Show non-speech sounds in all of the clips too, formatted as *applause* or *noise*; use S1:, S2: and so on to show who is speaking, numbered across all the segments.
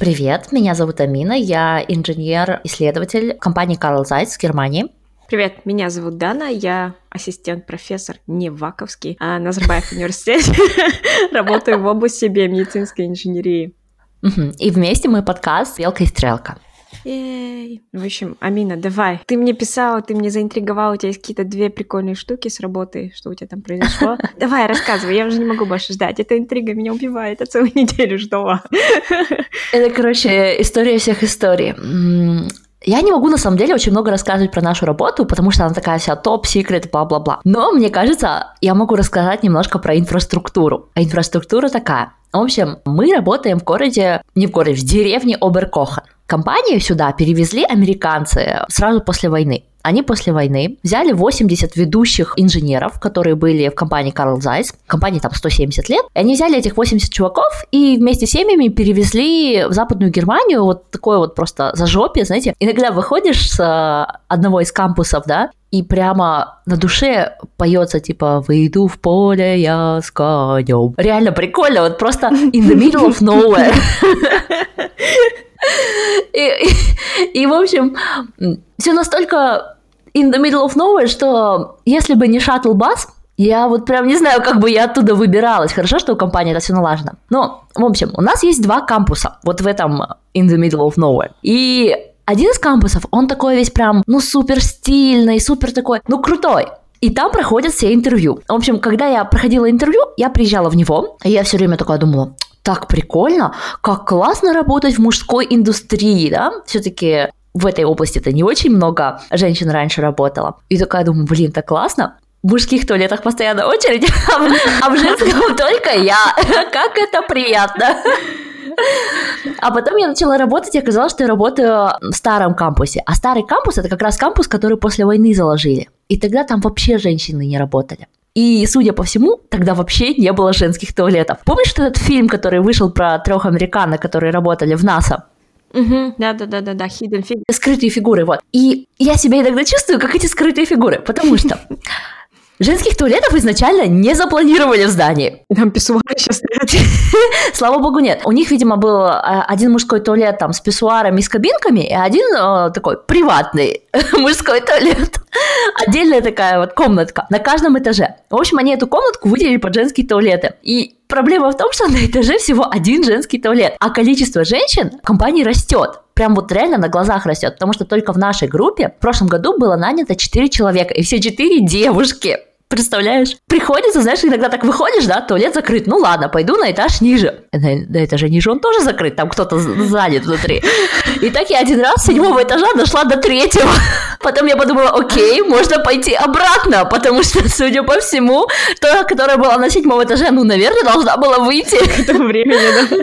S1: Привет, меня зовут Амина, я инженер-исследователь компании Carl Zeiss в Германии.
S2: Привет, меня зовут Дана, я ассистент-профессор Неваковский а Назарбаев *laughs* университет. *laughs* Работаю в области биомедицинской инженерии.
S1: И вместе мы подкаст «Белка и стрелка».
S2: Ей. В общем, Амина, давай. Ты мне писала, ты мне заинтриговала, у тебя есть какие-то две прикольные штуки с работы, что у тебя там произошло. *laughs* Давай, рассказывай, я уже не могу больше ждать. Эта интрига меня убивает, я целую неделю ждала. *laughs*
S1: Это, короче, история всех историй. Я не могу, на самом деле, очень много рассказывать про нашу работу, потому что она такая вся топ-секрет, бла-бла-бла. Но, мне кажется, я могу рассказать немножко про инфраструктуру. А инфраструктура такая. В общем, мы работаем в городе, не в городе, в деревне Оберкохан. Компанию сюда перевезли американцы сразу после войны. Они после войны взяли 80 ведущих инженеров, которые были в компании Carl Zeiss, компании там 170 лет, и они взяли этих 80 чуваков и вместе с семьями перевезли в Западную Германию, вот такое вот просто зажопие, знаете. Иногда выходишь с э, одного из кампусов, да, и прямо на душе поется типа «Выйду в поле я с конем». Реально прикольно, вот просто in the middle of nowhere. *laughs* И, и, и, в общем, все настолько in the middle of nowhere, что если бы не шаттл-бас, я вот прям не знаю, как бы я оттуда выбиралась. Хорошо, что у компании это все налажено. Но, в общем, у нас есть два кампуса вот в этом in the middle of nowhere. И один из кампусов, он такой весь прям, ну, супер стильный, супер такой, ну, крутой. И там проходят все интервью. В общем, когда я проходила интервью, я приезжала в него, и я все время такая думала, так прикольно, как классно работать в мужской индустрии, да, все-таки в этой области-то не очень много женщин раньше работало. И такая думаю, блин, так классно. В мужских туалетах постоянно очередь, *laughs* а в женском только я. *laughs* Как это приятно. *laughs* А потом я начала работать, и оказалось, что я работаю в старом кампусе. А старый кампус – это как раз кампус, который после войны заложили. И тогда там вообще женщины не работали. И, судя по всему, тогда вообще не было женских туалетов. Помнишь этот фильм, который вышел про трех американок, которые работали в НАСА?
S2: Угу, да, да, да, да, да, hidden figures.
S1: Скрытые фигуры, вот. И я себя иногда чувствую, как эти скрытые фигуры, потому что Женских туалетов изначально не запланировали в здании.
S2: Там писсуары сейчас стоят. *laughs*
S1: Слава богу, нет. У них, видимо, был э, один мужской туалет там с писсуарами и с кабинками, и один э, такой приватный *laughs* мужской туалет. Отдельная такая вот комнатка на каждом этаже. В общем, они эту комнатку выделили под женские туалеты. И проблема в том, что на этаже всего один женский туалет, а количество женщин в компании растет прям вот реально на глазах растет, потому что только в нашей группе в прошлом году было нанято 4 человека, и все 4 девушки. Представляешь? Приходится, знаешь, иногда так выходишь, да, туалет закрыт. Ну ладно, пойду на этаж ниже. На, на этаже ниже он тоже закрыт, там кто-то занят внутри. И так я один раз с седьмого этажа дошла до третьего. *laughs* Потом я подумала, окей, можно пойти обратно, потому что, судя по всему, та, которая была на седьмом этаже, ну, наверное, должна была выйти.
S2: К этому времени, да.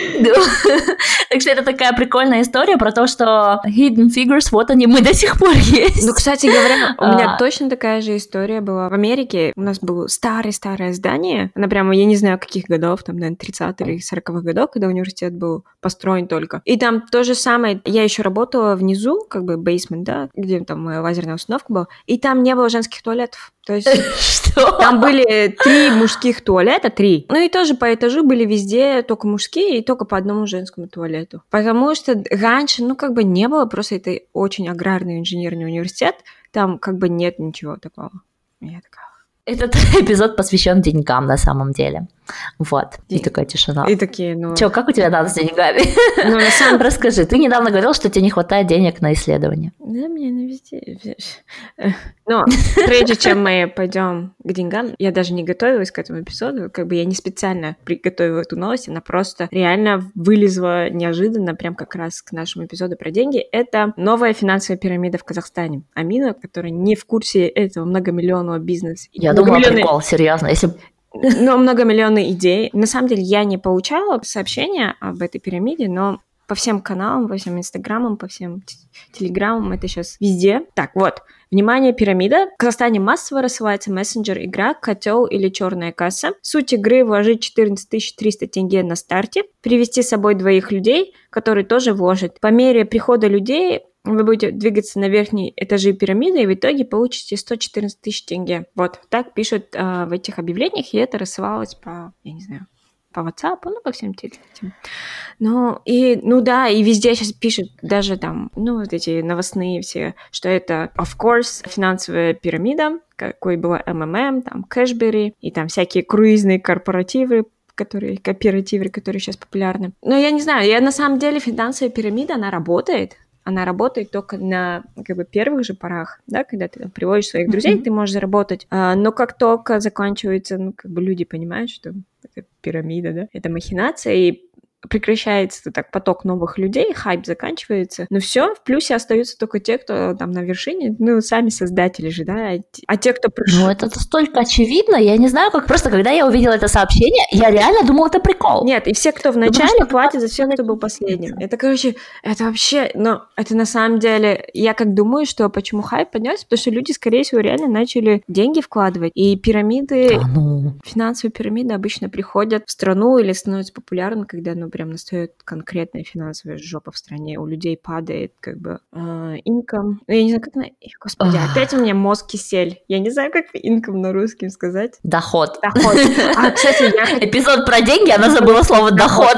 S2: *laughs*
S1: Так что это такая прикольная история про то, что Hidden Figures, вот они, мы до сих пор есть.
S2: Ну, кстати говоря, у меня а. точно такая же история была. В Америке у нас было старое-старое здание, она прямо, я не знаю, каких годов, там, наверное, 30 или 40-х годов, когда университет был построен только. И там то же самое, я еще работала внизу, как бы бейсмент, да, где там моя лазерная установка была, и там не было женских туалетов. То есть *laughs*
S1: Что?
S2: там были три мужских туалета, три. Ну и тоже по этажу были везде только мужские и только по одному женскому туалету. Потому что раньше, ну как бы не было, просто это очень аграрный инженерный университет, там как бы нет ничего такого. Я такая,
S1: этот *laughs* эпизод посвящен деньгам на самом деле. Вот. И, и такая тишина.
S2: И такие, ну...
S1: Че, как у тебя надо с деньгами? Ну, на самом... *laughs* Расскажи, ты недавно говорил, что тебе не хватает денег на исследование.
S2: Да, мне на везде. Но прежде чем мы пойдем к деньгам, я даже не готовилась к этому эпизоду, как бы я не специально приготовила эту новость, она просто реально вылезла неожиданно, прям как раз к нашему эпизоду про деньги. Это новая финансовая пирамида в Казахстане. Амина, которая не в курсе этого многомиллионного бизнеса.
S1: Я думала, прикол, серьезно. Если
S2: но многомиллионные идеи. На самом деле я не получала сообщения об этой пирамиде, но по всем каналам, по всем инстаграмам, по всем телеграммам, это сейчас везде. Так, вот, Внимание, пирамида. В Казахстане массово рассылается мессенджер-игра «Котел» или «Черная касса». Суть игры – вложить 14 300 тенге на старте, привести с собой двоих людей, которые тоже вложат. По мере прихода людей вы будете двигаться на верхние этажи пирамиды, и в итоге получите 114 тысяч тенге. Вот, так пишут э, в этих объявлениях, и это рассылалось по, я не знаю, по WhatsApp, ну, по всем этим. Ну, и, ну да, и везде сейчас пишут даже там, ну, вот эти новостные все, что это, of course, финансовая пирамида, какой была МММ, там, Кэшбери, и там всякие круизные корпоративы, которые, кооперативы, которые сейчас популярны. Но я не знаю, я на самом деле финансовая пирамида, она работает, она работает только на как бы первых же порах, да, когда ты там, приводишь своих друзей, mm-hmm. ты можешь заработать, а, но как только заканчивается, ну, как бы люди понимают, что это пирамида, да, это махинация, и прекращается так поток новых людей, хайп заканчивается, но все, в плюсе остаются только те, кто там на вершине, ну, сами создатели же, да, а те, кто
S1: пришел... Ну, это столько очевидно, я не знаю, как просто, когда я увидела это сообщение, я реально думала, это прикол.
S2: Нет, и все, кто в начале, что... платят за все, кто был последним. Это, короче, это вообще, но это на самом деле, я как думаю, что почему хайп поднялся, потому что люди, скорее всего, реально начали деньги вкладывать, и пирамиды, а ну... финансовые пирамиды обычно приходят в страну или становятся популярны, когда, ну, прям настает конкретная финансовая жопа в стране, у людей падает как бы инком. Э, ну, я не знаю, как на... Господи, опять у меня мозг кисель. Я не знаю, как инком на русском сказать.
S1: Доход.
S2: Доход. А, кстати, я...
S1: Эпизод про деньги, она забыла слово доход.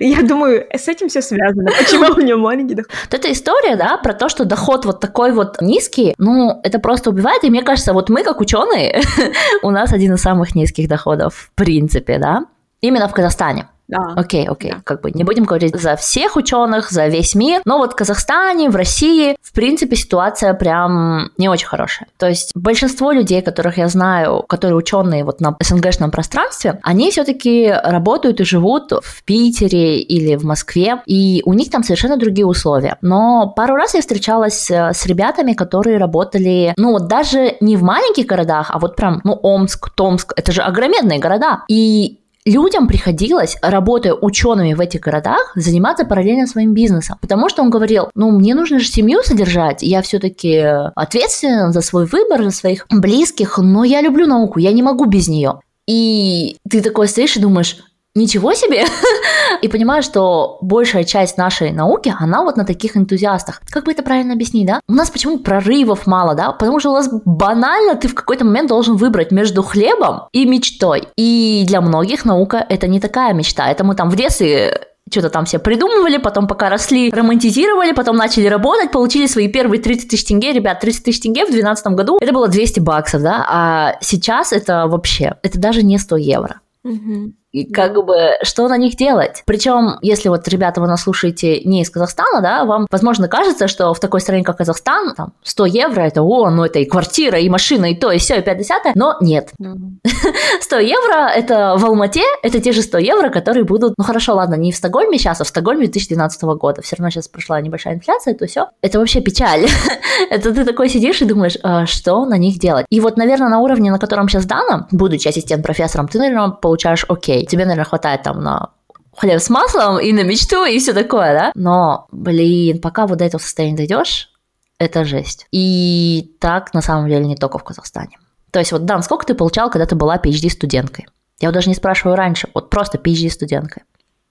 S2: Я думаю, с этим все связано. Почему у нее маленький доход?
S1: Вот эта история, да, про то, что доход вот такой вот низкий, ну, это просто убивает. И мне кажется, вот мы, как ученые, *laughs* у нас один из самых низких доходов, в принципе, да, именно в Казахстане.
S2: Да.
S1: Окей, окей. Да. Как бы не будем говорить за всех ученых, за весь мир, но вот в Казахстане, в России, в принципе, ситуация прям не очень хорошая. То есть большинство людей, которых я знаю, которые ученые вот на СНГшном пространстве, они все-таки работают и живут в Питере или в Москве, и у них там совершенно другие условия. Но пару раз я встречалась э, с ребятами, которые работали, ну вот даже не в маленьких городах, а вот прям, ну, Омск, Томск, это же огроменные города. И людям приходилось, работая учеными в этих городах, заниматься параллельно своим бизнесом. Потому что он говорил, ну, мне нужно же семью содержать, я все-таки ответственен за свой выбор, за своих близких, но я люблю науку, я не могу без нее. И ты такой стоишь и думаешь, ничего себе! *laughs* и понимаю, что большая часть нашей науки, она вот на таких энтузиастах. Как бы это правильно объяснить, да? У нас почему прорывов мало, да? Потому что у нас банально ты в какой-то момент должен выбрать между хлебом и мечтой. И для многих наука это не такая мечта. Это мы там в детстве что-то там все придумывали, потом пока росли, романтизировали, потом начали работать, получили свои первые 30 тысяч тенге. Ребят, 30 тысяч тенге в 2012 году это было 200 баксов, да, а сейчас это вообще, это даже не 100 евро.
S2: Угу.
S1: И как да. бы, что на них делать? Причем, если вот, ребята, вы нас слушаете не из Казахстана, да, вам, возможно, кажется, что в такой стране, как Казахстан, там, 100 евро, это, о, ну, это и квартира, и машина, и то, и все, и 50 но нет. Да. *laughs* 100 евро, это в Алмате, это те же 100 евро, которые будут, ну, хорошо, ладно, не в Стокгольме сейчас, а в Стокгольме 2012 года. Все равно сейчас прошла небольшая инфляция, то все. Это вообще печаль. *laughs* это ты такой сидишь и думаешь, а, что на них делать? И вот, наверное, на уровне, на котором сейчас Дана, будучи ассистент-профессором, ты, наверное, получаешь окей тебе, наверное, хватает там на хлеб с маслом и на мечту и все такое, да? Но, блин, пока вот до этого состояния дойдешь, это жесть. И так на самом деле не только в Казахстане. То есть вот, Дан, сколько ты получал, когда ты была PhD-студенткой? Я вот даже не спрашиваю раньше, вот просто PhD-студенткой.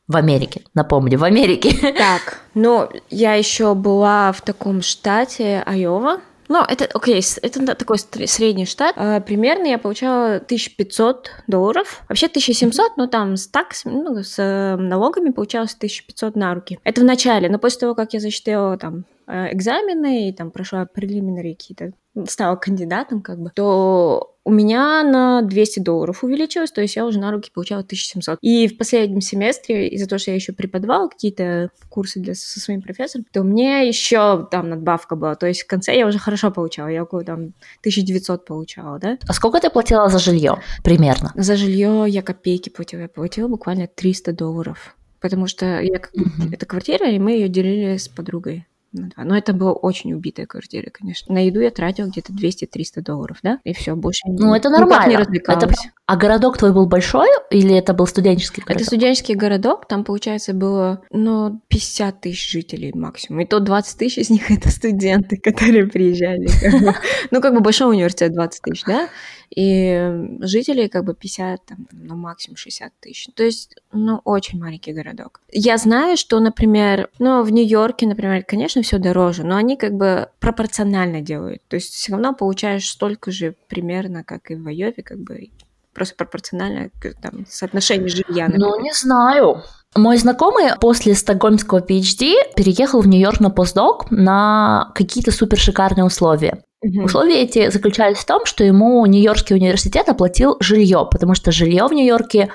S1: В Америке, напомню, в Америке.
S2: Так, ну, я еще была в таком штате Айова, ну, это, окей, okay, это такой средний штат. А, примерно я получала 1500 долларов. Вообще 1700, но там с таксами, ну, с э, налогами получалось 1500 на руки. Это в начале, но после того, как я зачитала там э, экзамены и там прошла прелиминарии какие-то стала кандидатом, как бы, то у меня на 200 долларов увеличилось, то есть я уже на руки получала 1700. И в последнем семестре, из-за того, что я еще преподавала какие-то курсы для, со своим профессором, то мне еще там надбавка была. То есть в конце я уже хорошо получала, я около там 1900 получала, да.
S1: А сколько ты платила за жилье примерно?
S2: За жилье я копейки платила, я платила буквально 300 долларов. Потому что я, mm-hmm. это квартира, и мы ее делили с подругой на два. Но это была очень убитая квартира, конечно. На еду я тратила где-то 200-300 долларов, да? И все, больше
S1: Ну, это нормально. Не. Это... А городок твой был большой или это был студенческий городок?
S2: Это студенческий городок, там, получается, было, ну, 50 тысяч жителей максимум. И то 20 тысяч из них это студенты, *laughs* которые приезжали. Ну, как бы большой университет 20 тысяч, да? и жителей как бы 50, там, ну, максимум 60 тысяч. То есть, ну, очень маленький городок. Я знаю, что, например, ну, в Нью-Йорке, например, конечно, все дороже, но они как бы пропорционально делают. То есть все равно получаешь столько же примерно, как и в Айове, как бы Просто пропорционально к там, соотношению жилья.
S1: Например. Ну, не знаю. Мой знакомый после стокгольмского PhD переехал в Нью-Йорк на постдок на какие-то супер шикарные условия. Угу. Условия эти заключались в том, что ему Нью-Йоркский университет оплатил жилье, потому что жилье в Нью-Йорке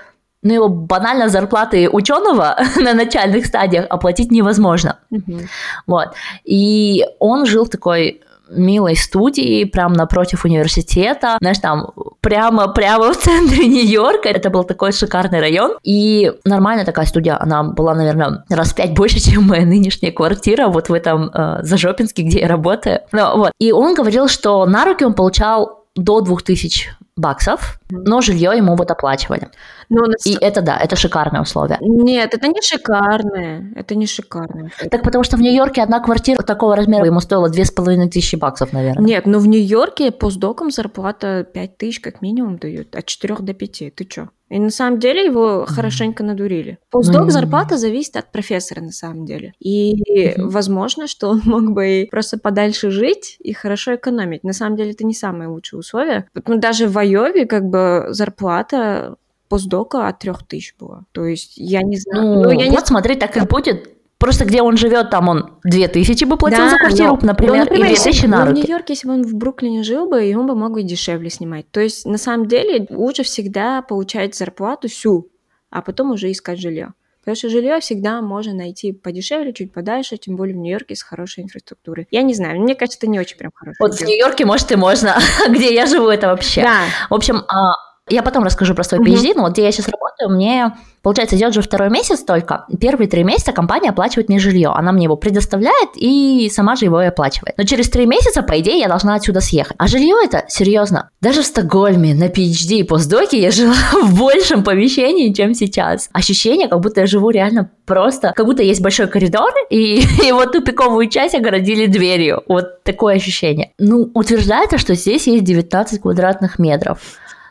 S1: ну, его банально зарплаты ученого *laughs* на начальных стадиях оплатить невозможно. Угу. Вот. И он жил в такой милой студии, прямо напротив университета, знаешь, там прямо-прямо в центре *laughs* Нью-Йорка. Это был такой шикарный район. И нормальная такая студия, она была, наверное, раз в пять больше, *laughs* чем моя нынешняя квартира вот в этом э, Зажопинске, где я работаю. Ну, вот. И он говорил, что на руки он получал до 2000 баксов, но жилье ему вот оплачивали. Но ну, И это да, это шикарные условия.
S2: Нет, это не шикарные, это не шикарные.
S1: Так потому что в Нью-Йорке одна квартира такого размера ему стоила две с половиной тысячи баксов, наверное.
S2: Нет, но в Нью-Йорке постдокам зарплата 5 тысяч как минимум дают, от 4 до 5. Ты чё? И на самом деле его mm-hmm. хорошенько надурили. Постдок mm-hmm. зарплата зависит от профессора на самом деле. И mm-hmm. возможно, что он *laughs* мог бы просто подальше жить и хорошо экономить. На самом деле это не самые лучшие условия. Ну, даже в Айове как бы зарплата постдока от трех тысяч была. То есть я не знаю.
S1: Ну, ну я вот не... смотри, так и будет. Просто где он живет, там он 2000 бы платил да, за квартиру, но, например, ну, например, и 2000 на руки.
S2: в Нью-Йорке, если бы он в Бруклине жил бы, и он бы мог бы дешевле снимать. То есть, на самом деле, лучше всегда получать зарплату всю, а потом уже искать жилье. Потому что жилье всегда можно найти подешевле, чуть подальше, тем более в Нью-Йорке с хорошей инфраструктурой. Я не знаю, мне кажется, это не очень прям хорошо.
S1: Вот в Нью-Йорке, может, и можно. *laughs* где я живу, это вообще. Да. В общем, а, я потом расскажу про свой PhD, но вот где я сейчас работаю, мне, получается, идет же второй месяц только. Первые три месяца компания оплачивает мне жилье. Она мне его предоставляет и сама же его и оплачивает. Но через три месяца, по идее, я должна отсюда съехать. А жилье это, серьезно, даже в Стокгольме на PhD и постдоке я жила *laughs* в большем помещении, чем сейчас. Ощущение, как будто я живу реально просто, как будто есть большой коридор, и *laughs* его тупиковую часть огородили дверью. Вот такое ощущение. Ну, утверждается, что здесь есть 19 квадратных метров.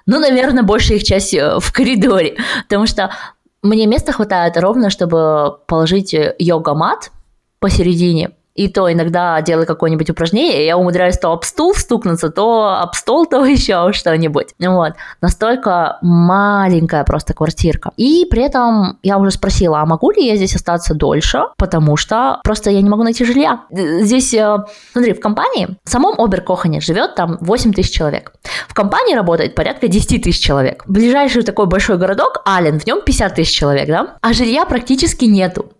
S1: Ну, наверное, большая их часть э, в коридоре, потому что мне места хватает ровно, чтобы положить э, йога-мат посередине, и то иногда делаю какое-нибудь упражнение, я умудряюсь то об стул стукнуться, то об стол, *laughs* то еще что-нибудь. Вот. Настолько маленькая просто квартирка. И при этом я уже спросила, а могу ли я здесь остаться дольше, потому что просто я не могу найти жилья. Здесь, э, смотри, в компании, в самом Оберкохане живет там 8 тысяч человек. В компании работает порядка 10 тысяч человек. Ближайший такой большой городок, Ален, в нем 50 тысяч человек, да? А жилья практически нету.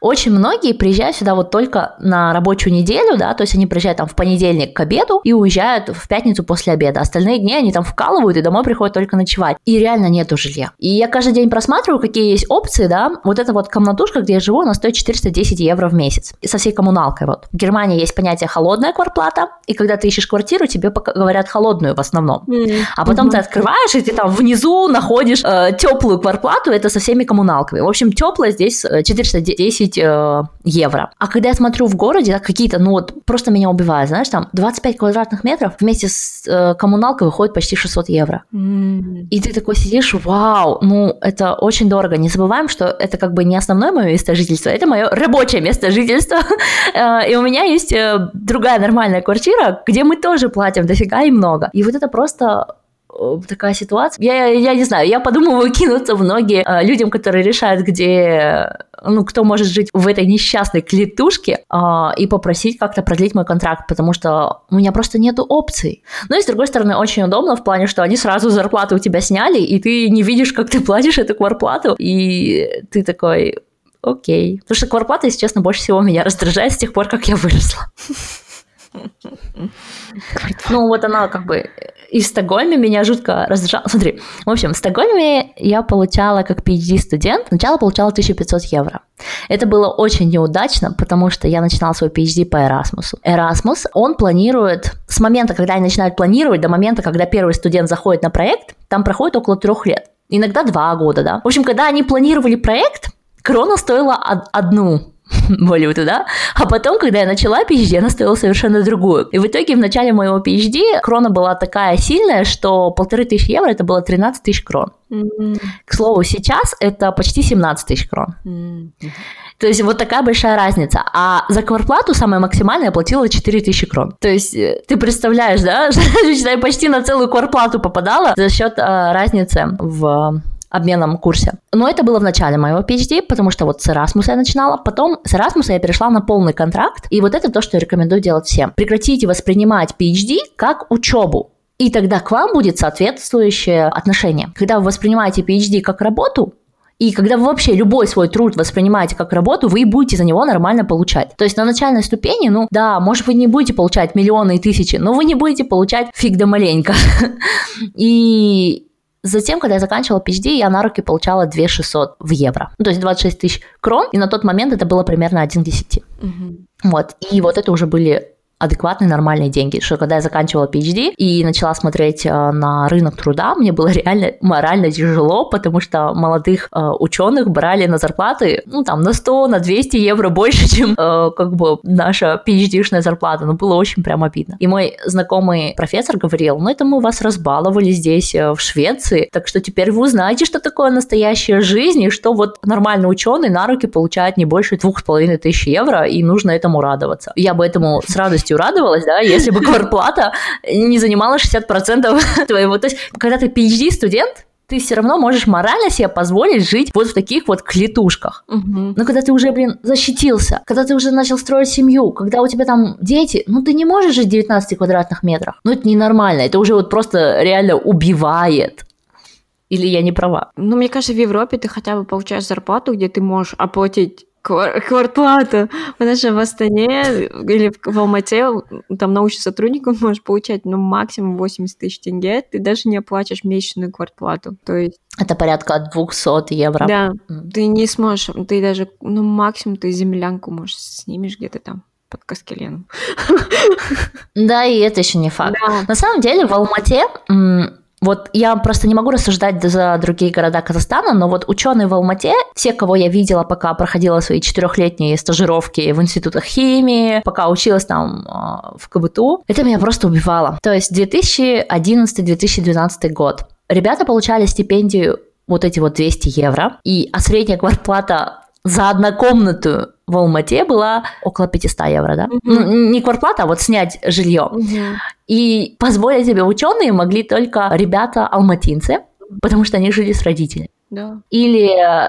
S1: Очень многие приезжают сюда вот только на рабочую неделю, да, то есть они приезжают там в понедельник к обеду и уезжают в пятницу после обеда. Остальные дни они там вкалывают и домой приходят только ночевать. И реально нету жилья. И я каждый день просматриваю, какие есть опции, да. Вот эта вот комнатушка, где я живу, она стоит 410 евро в месяц. И со всей коммуналкой вот. В Германии есть понятие холодная квартплата, и когда ты ищешь квартиру, тебе говорят холодную в основном. Mm-hmm. А потом mm-hmm. ты открываешь, и ты там внизу находишь э, теплую квартплату, это со всеми коммуналками. В общем, теплая здесь 410 э, 10 э, евро. А когда я смотрю в городе, да, какие-то, ну вот, просто меня убивают, знаешь, там 25 квадратных метров вместе с э, коммуналкой выходит почти 600 евро. Mm. И ты такой сидишь, вау, ну это очень дорого. Не забываем, что это как бы не основное мое место жительства, это мое рабочее место жительства. *laughs* Э, и у меня есть э, другая нормальная квартира, где мы тоже платим дофига и много. И вот это просто такая ситуация. Я, я не знаю, я подумываю кинуться в ноги э, людям, которые решают, где, ну, кто может жить в этой несчастной клетушке, э, и попросить как-то продлить мой контракт, потому что у меня просто нету опций. Но и с другой стороны, очень удобно в плане, что они сразу зарплату у тебя сняли, и ты не видишь, как ты платишь эту кварплату, и ты такой, окей. Потому что кварплата, если честно, больше всего меня раздражает с тех пор, как я выросла. *laughs* Ну, вот она как бы и в Стокгольме меня жутко раздражало. Смотри, в общем, в Стокгольме я получала как PhD-студент, сначала получала 1500 евро. Это было очень неудачно, потому что я начинала свой PhD по Erasmus. Erasmus, он планирует, с момента, когда они начинают планировать, до момента, когда первый студент заходит на проект, там проходит около трех лет. Иногда два года, да. В общем, когда они планировали проект, крона стоила одну *laughs* Болливуд, да? А потом, когда я начала PhD, я настроила совершенно другую. И в итоге в начале моего PhD крона была такая сильная, что полторы тысячи евро это было 13 тысяч крон. Mm-hmm. К слову, сейчас это почти 17 тысяч крон. Mm-hmm. То есть вот такая большая разница. А за квартплату самая максимальная я платила 4 тысячи крон. То есть э, ты представляешь, да, *laughs* что я почти на целую квартплату попадала за счет э, разницы в обменном курсе. Но это было в начале моего PhD, потому что вот с Erasmus я начинала. Потом с Erasmus я перешла на полный контракт. И вот это то, что я рекомендую делать всем. Прекратите воспринимать PhD как учебу. И тогда к вам будет соответствующее отношение. Когда вы воспринимаете PhD как работу, и когда вы вообще любой свой труд воспринимаете как работу, вы будете за него нормально получать. То есть на начальной ступени, ну да, может вы не будете получать миллионы и тысячи, но вы не будете получать фиг да маленько. *laughs* И Затем, когда я заканчивала PhD, я на руки получала 2 600 в евро. Ну, то есть 26 тысяч крон, и на тот момент это было примерно 1 к 10. Угу. Вот, и вот это уже были адекватные, нормальные деньги. Что когда я заканчивала PhD и начала смотреть э, на рынок труда, мне было реально морально тяжело, потому что молодых э, ученых брали на зарплаты, ну, там, на 100, на 200 евро больше, *laughs* чем, э, как бы, наша PhD-шная зарплата. Ну, было очень прям обидно. И мой знакомый профессор говорил, ну, это мы вас разбаловали здесь, в Швеции, так что теперь вы узнаете, что такое настоящая жизнь, и что вот нормальный ученый на руки получает не больше двух с половиной тысяч евро, и нужно этому радоваться. Я бы этому с радостью радостью радовалась, да, если бы квартплата не занимала 60% *laughs* твоего. То есть, когда ты PhD-студент, ты все равно можешь морально себе позволить жить вот в таких вот клетушках. Угу. Но когда ты уже, блин, защитился, когда ты уже начал строить семью, когда у тебя там дети, ну ты не можешь жить в 19 квадратных метрах. Ну это ненормально, это уже вот просто реально убивает. Или я не права?
S2: Ну, мне кажется, в Европе ты хотя бы получаешь зарплату, где ты можешь оплатить квартплату. Потому что в Астане или в Алмате там научный сотрудник он может получать ну, максимум 80 тысяч тенге, ты даже не оплачиваешь месячную квартплату. То есть
S1: это порядка 200 евро.
S2: Да, mm. ты не сможешь, ты даже, ну, максимум ты землянку, можешь снимешь где-то там под Каскеленом.
S1: Да, и это еще не факт. Да. На самом деле в Алмате вот я просто не могу рассуждать за другие города Казахстана, но вот ученые в Алмате, все, кого я видела, пока проходила свои четырехлетние стажировки в институтах химии, пока училась там э, в КБТУ, это меня просто убивало. То есть 2011-2012 год. Ребята получали стипендию вот эти вот 200 евро, и, а средняя квартплата за однокомнатную в Алмате была около 500 евро, да? Mm-hmm. Не квартплата, а вот снять жилье. Mm-hmm. И позволить себе ученые могли только ребята алматинцы, потому что они жили с родителями. Да. Или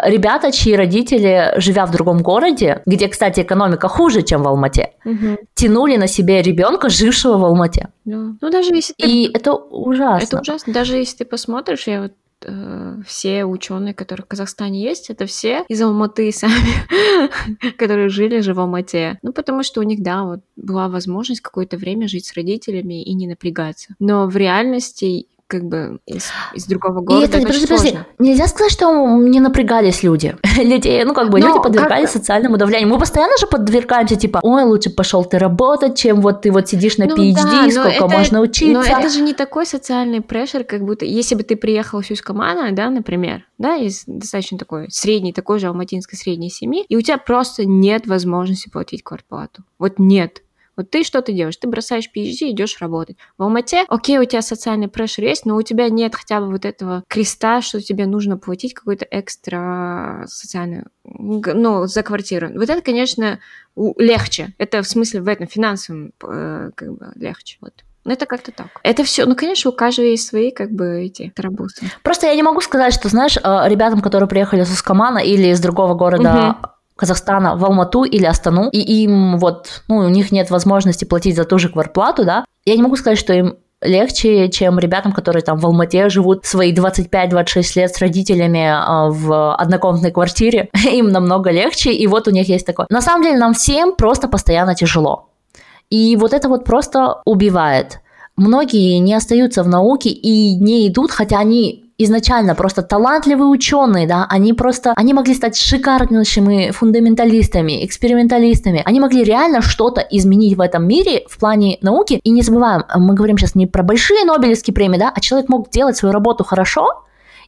S1: ребята, чьи родители, живя в другом городе, где, кстати, экономика хуже, чем в Алмате, угу. тянули на себе ребенка, жившего в Алмате.
S2: Да. Ну, даже если ты...
S1: И это ужасно.
S2: Это ужасно. Даже если ты посмотришь, я вот э, все ученые, которые в Казахстане есть, это все из Алматы сами, *laughs* которые жили же в Алмате. Ну, потому что у них, да, вот была возможность какое-то время жить с родителями и не напрягаться. Но в реальности как бы из, из другого города. И это, это подожди, подожди.
S1: Нельзя сказать, что не напрягались люди. *laughs* люди, ну как бы Но люди подвергались как... социальному давлению. Мы постоянно же подвергаемся, типа, ой, лучше пошел ты работать, чем вот ты вот сидишь на ну, PhD, да, сколько это, можно учиться. Но
S2: это же не такой социальный прешер, как будто, если бы ты приехал из Камана, да, например, да, из достаточно такой средней, такой же алматинской средней семьи, и у тебя просто нет возможности платить квартплату. Вот нет. Вот ты что ты делаешь? Ты бросаешь PhD и идешь работать. В Алмате, окей, у тебя социальный прешер есть, но у тебя нет хотя бы вот этого креста, что тебе нужно платить какой-то экстра социальный, ну, за квартиру. Вот это, конечно, легче. Это в смысле в этом финансовом э, как бы легче. Вот. Ну, это как-то так. Это все, ну, конечно, у каждого есть свои, как бы, эти тарабусы.
S1: Просто я не могу сказать, что, знаешь, э, ребятам, которые приехали из Ускамана или из другого города, угу Казахстана в Алмату или Астану, и им вот, ну, у них нет возможности платить за ту же квартплату, да, я не могу сказать, что им легче, чем ребятам, которые там в Алмате живут свои 25-26 лет с родителями э, в однокомнатной квартире. *laughs* Им намного легче, и вот у них есть такое. На самом деле нам всем просто постоянно тяжело. И вот это вот просто убивает. Многие не остаются в науке и не идут, хотя они изначально просто талантливые ученые, да, они просто, они могли стать шикарнейшими фундаменталистами, эксперименталистами, они могли реально что-то изменить в этом мире в плане науки, и не забываем, мы говорим сейчас не про большие Нобелевские премии, да, а человек мог делать свою работу хорошо,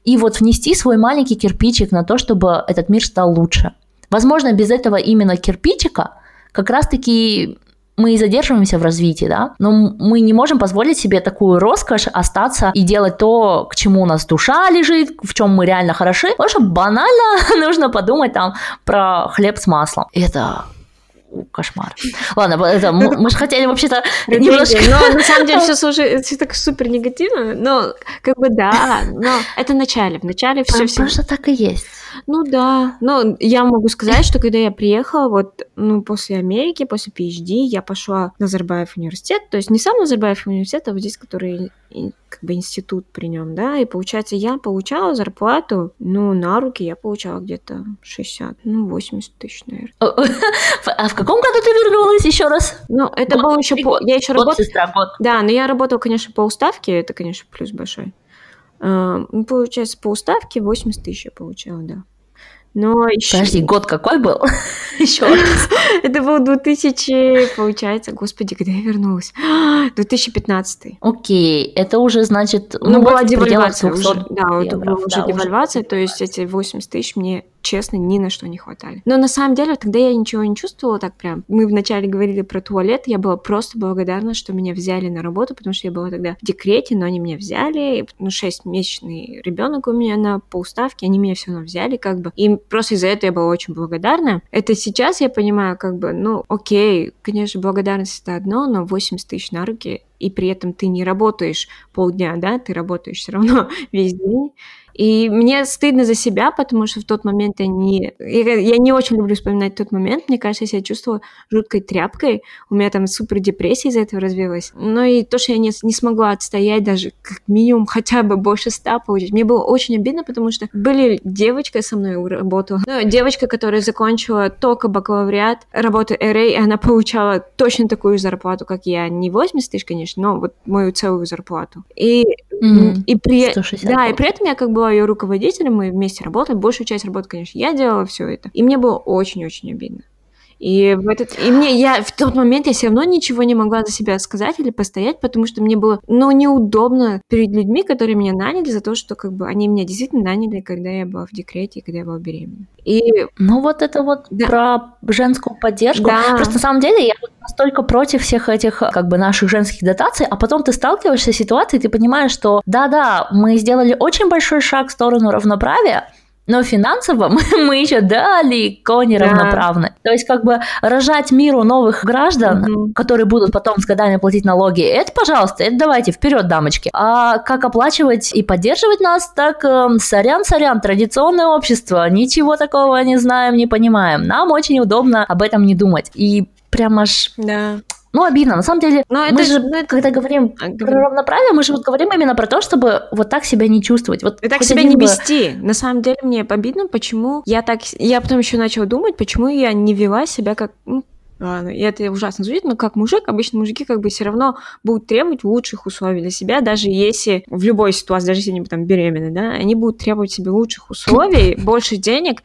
S1: и вот внести свой маленький кирпичик на то, чтобы этот мир стал лучше. Возможно, без этого именно кирпичика как раз-таки мы и задерживаемся в развитии, да, но мы не можем позволить себе такую роскошь остаться и делать то, к чему у нас душа лежит, в чем мы реально хороши, потому что банально *laughs* нужно подумать там про хлеб с маслом. Это кошмар. Ладно, это, мы же хотели вообще-то *laughs* немножко...
S2: Но на самом деле все уже все так супер негативно, но как бы да, но это в начале, в начале все все.
S1: Потому что так и есть.
S2: Ну да, но я могу сказать, что когда я приехала, вот, ну, после Америки, после PhD, я пошла в Назарбаев университет, то есть не сам Назарбаев университет, а вот здесь, который как бы институт при нем, да, и получается, я получала зарплату, ну, на руки я получала где-то 60, ну, 80 тысяч, наверное. *laughs*
S1: А в каком году ты вернулась еще раз?
S2: Ну, это был еще по... Я еще работала... Да, но я работала, конечно, по уставке, это, конечно, плюс большой. А, ну, получается, по уставке 80 тысяч я получала, да.
S1: Но еще... Подожди, год какой был? *laughs* Еще раз. *laughs*
S2: Это был 2000, получается, господи, когда я вернулась? *gasps* 2015.
S1: Окей, это уже значит...
S2: Ну, ну была девальвация уже. Да, это была уже девальвация, то есть эти 80 тысяч мне честно, ни на что не хватали. Но на самом деле тогда я ничего не чувствовала так прям. Мы вначале говорили про туалет, я была просто благодарна, что меня взяли на работу, потому что я была тогда в декрете, но они меня взяли. Ну, 6-месячный ребенок у меня на полставке, они меня все равно взяли, как бы. И просто из-за этого я была очень благодарна. Это сейчас я понимаю, как бы, ну, окей, конечно, благодарность это одно, но 80 тысяч на руки, и при этом ты не работаешь полдня, да, ты работаешь все равно *laughs* весь день. И мне стыдно за себя, потому что в тот момент я не... Я не очень люблю вспоминать тот момент. Мне кажется, я себя чувствовала жуткой тряпкой. У меня там супер депрессия из-за этого развилась. Но и то, что я не, не смогла отстоять даже как минимум хотя бы больше ста получить. Мне было очень обидно, потому что были девочка со мной работала. Ну, девочка, которая закончила только бакалавриат, работу RA, и она получала точно такую зарплату, как я. Не 80 тысяч, конечно, но вот мою целую зарплату. И, mm-hmm. и при... Да, и при этом я как бы была ее руководителем, мы вместе работали. Большую часть работы, конечно, я делала все это. И мне было очень-очень обидно. И в этот, и мне я в тот момент я все равно ничего не могла за себя сказать или постоять, потому что мне было, ну, неудобно перед людьми, которые меня наняли за то, что как бы они меня действительно наняли, когда я была в декрете, когда я была беременна.
S1: И ну вот это вот да. про женскую поддержку. Да. Просто на самом деле я настолько против всех этих как бы наших женских дотаций, а потом ты сталкиваешься с ситуацией, ты понимаешь, что да-да, мы сделали очень большой шаг в сторону равноправия, но финансово *laughs* мы, еще далеко не равноправны. Да. То есть как бы рожать миру новых граждан, mm которые будут потом с годами платить налоги, это, пожалуйста, это давайте вперед, дамочки. А как оплачивать и поддерживать нас, так э, сорян-сорян, традиционное общество, ничего такого не знаем, не понимаем. Нам очень удобно об этом не думать. И прям аж...
S2: Да.
S1: Ну, обидно. На самом деле, Но мы это, же, ну, когда говорим а, про равноправие, мы же вот говорим именно про то, чтобы вот так себя не чувствовать. Вот
S2: и так себя не бы... вести. На самом деле, мне обидно, почему я так... Я потом еще начала думать, почему я не вела себя как... Ну, Ладно, это ужасно звучит, но как мужик, обычно мужики как бы все равно будут требовать лучших условий для себя, даже если в любой ситуации, даже если они там беременны, да, они будут требовать себе лучших условий, *coughs* больше денег,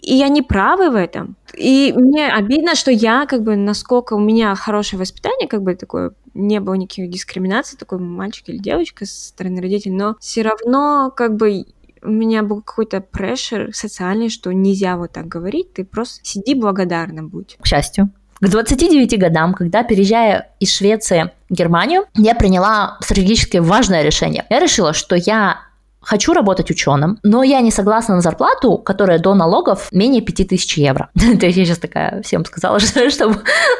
S2: и они правы в этом. И мне обидно, что я, как бы, насколько у меня хорошее воспитание, как бы такое, не было никаких дискриминаций, такой мальчик или девочка со стороны родителей, но все равно, как бы, у меня был какой-то прешер социальный, что нельзя вот так говорить, ты просто сиди благодарно будь.
S1: К счастью. К 29 годам, когда переезжая из Швеции в Германию, я приняла стратегически важное решение. Я решила, что я хочу работать ученым, но я не согласна на зарплату, которая до налогов менее 5000 евро. *laughs* То есть я сейчас такая всем сказала, *laughs* что, что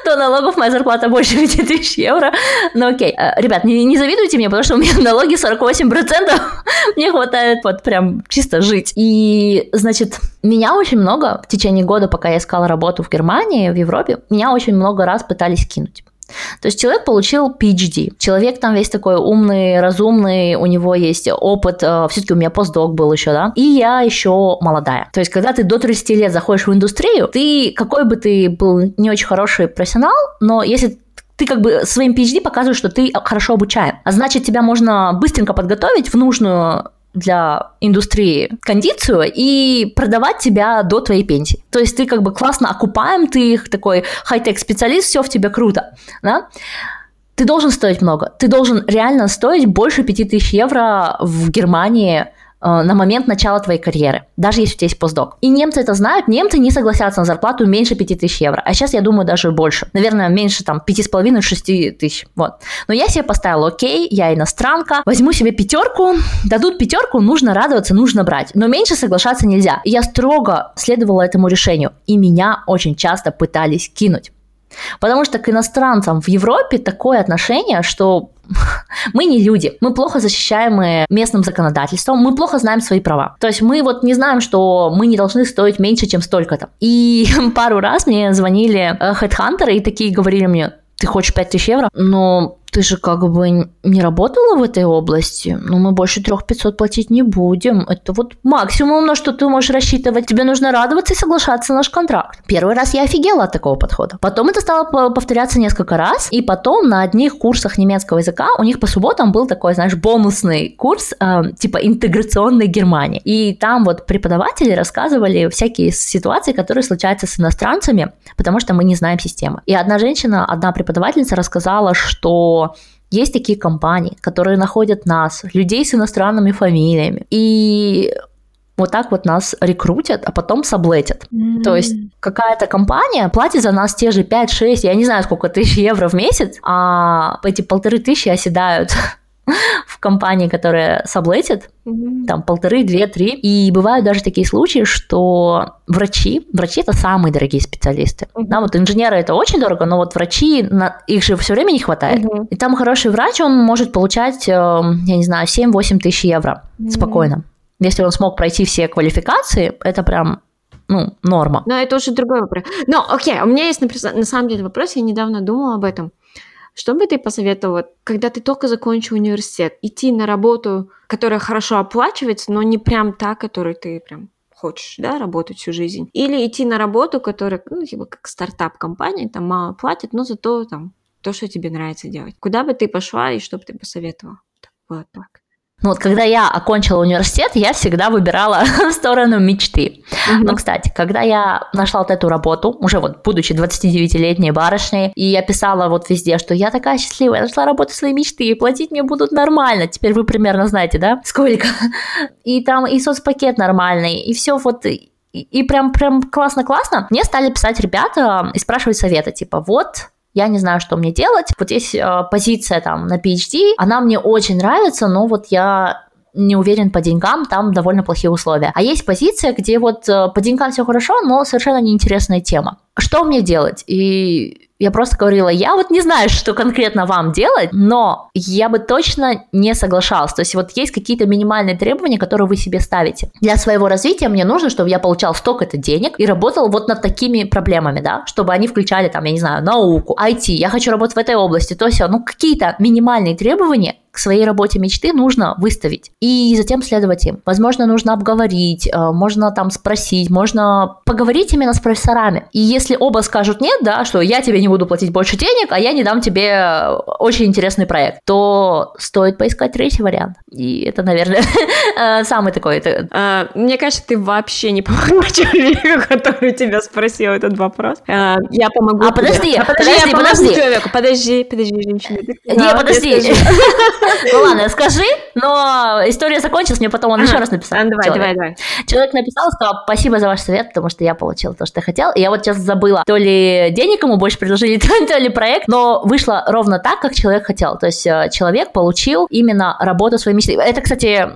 S1: до налогов моя зарплата больше 5000 евро. Но окей. Э, ребят, не, не завидуйте мне, потому что у меня *laughs* налоги 48%. мне хватает вот прям чисто жить. И, значит, меня очень много в течение года, пока я искала работу в Германии, в Европе, меня очень много раз пытались кинуть. То есть человек получил PhD. Человек там весь такой умный, разумный, у него есть опыт. Э, Все-таки у меня постдок был еще, да. И я еще молодая. То есть, когда ты до 30 лет заходишь в индустрию, ты, какой бы ты был не очень хороший профессионал, но если ты как бы своим PhD показываешь, что ты хорошо обучаем. А значит, тебя можно быстренько подготовить в нужную для индустрии кондицию и продавать тебя до твоей пенсии. То есть ты как бы классно окупаем, ты их такой хай-тек специалист, все в тебе круто, да? Ты должен стоить много. Ты должен реально стоить больше 5000 евро в Германии на момент начала твоей карьеры, даже если у тебя есть постдок. И немцы это знают, немцы не согласятся на зарплату меньше 5000 евро, а сейчас я думаю даже больше, наверное, меньше там 5,5-6 тысяч, вот. Но я себе поставила, окей, я иностранка, возьму себе пятерку, дадут пятерку, нужно радоваться, нужно брать, но меньше соглашаться нельзя. И я строго следовала этому решению, и меня очень часто пытались кинуть. Потому что к иностранцам в Европе такое отношение, что *laughs* мы не люди, мы плохо защищаемы местным законодательством, мы плохо знаем свои права. То есть мы вот не знаем, что мы не должны стоить меньше, чем столько-то. И *laughs* пару раз мне звонили хедхантеры и такие говорили мне, ты хочешь 5000 евро, но ты же как бы не работала в этой области, но мы больше 3500 платить не будем. Это вот максимум, на что ты можешь рассчитывать. Тебе нужно радоваться и соглашаться на наш контракт. Первый раз я офигела от такого подхода. Потом это стало повторяться несколько раз, и потом на одних курсах немецкого языка у них по субботам был такой, знаешь, бонусный курс, э, типа интеграционной Германии. И там вот преподаватели рассказывали всякие ситуации, которые случаются с иностранцами, потому что мы не знаем системы. И одна женщина, одна преподавательница рассказала, что есть такие компании, которые находят нас, людей с иностранными фамилиями, и вот так вот нас рекрутят, а потом саблетят. Mm-hmm. То есть какая-то компания платит за нас те же 5-6, я не знаю, сколько тысяч евро в месяц, а эти полторы тысячи оседают *laughs* в компании, которая саблетит, mm-hmm. там полторы, две, три. И бывают даже такие случаи, что врачи, врачи это самые дорогие специалисты. Mm-hmm. Да, вот инженеры это очень дорого, но вот врачи, на, их же все время не хватает. Mm-hmm. И там хороший врач, он может получать, э, я не знаю, 7-8 тысяч евро mm-hmm. спокойно. Если он смог пройти все квалификации, это прям ну, норма.
S2: Но это уже другой вопрос. Но, окей, у меня есть, на самом деле, вопрос, я недавно думала об этом. Что бы ты посоветовала, когда ты только закончил университет, идти на работу, которая хорошо оплачивается, но не прям та, которой ты прям хочешь, да, работать всю жизнь. Или идти на работу, которая, ну, типа, как стартап-компания, там мало платит, но зато там то, что тебе нравится делать. Куда бы ты пошла и что бы ты посоветовала? Вот так.
S1: Ну вот когда я окончила университет, я всегда выбирала *laughs* в сторону мечты. Mm-hmm. Но, кстати, когда я нашла вот эту работу, уже вот будучи 29-летней барышней, и я писала вот везде, что я такая счастливая, я нашла работу своей мечты, и платить мне будут нормально. Теперь вы примерно знаете, да, *laughs* сколько? И там и соцпакет нормальный, и все вот и прям прям классно-классно. Мне стали писать ребята и спрашивать совета, типа, вот я не знаю, что мне делать. Вот есть э, позиция там на PhD, она мне очень нравится, но вот я не уверен по деньгам, там довольно плохие условия. А есть позиция, где вот э, по деньгам все хорошо, но совершенно неинтересная тема. Что мне делать? И я просто говорила, я вот не знаю, что конкретно вам делать, но я бы точно не соглашалась. То есть вот есть какие-то минимальные требования, которые вы себе ставите. Для своего развития мне нужно, чтобы я получал столько-то денег и работал вот над такими проблемами, да, чтобы они включали там, я не знаю, науку, IT, я хочу работать в этой области, то есть, ну, какие-то минимальные требования, к своей работе мечты нужно выставить и затем следовать им. Возможно, нужно обговорить, э, можно там спросить, можно поговорить именно с профессорами. И если оба скажут нет, да, что я тебе не буду платить больше денег, а я не дам тебе очень интересный проект, то стоит поискать третий вариант. И это, наверное, *laughs* э, самый такой.
S2: А, мне кажется, ты вообще не помогла *laughs* человеку, который тебя спросил этот вопрос. А, я помогу.
S1: А подожди, подожди, подожди.
S2: Подожди, подожди, женщина.
S1: Не, подожди. *laughs* Ну ладно, скажи, но история закончилась, мне потом он еще раз написал.
S2: Давай, давай, давай.
S1: Человек написал, сказал, спасибо за ваш совет, потому что я получил то, что я хотел. И я вот сейчас забыла, то ли денег ему больше предложили, *laughs* то ли проект, но вышло ровно так, как человек хотел. То есть э, человек получил именно работу своей мечты. Это, кстати,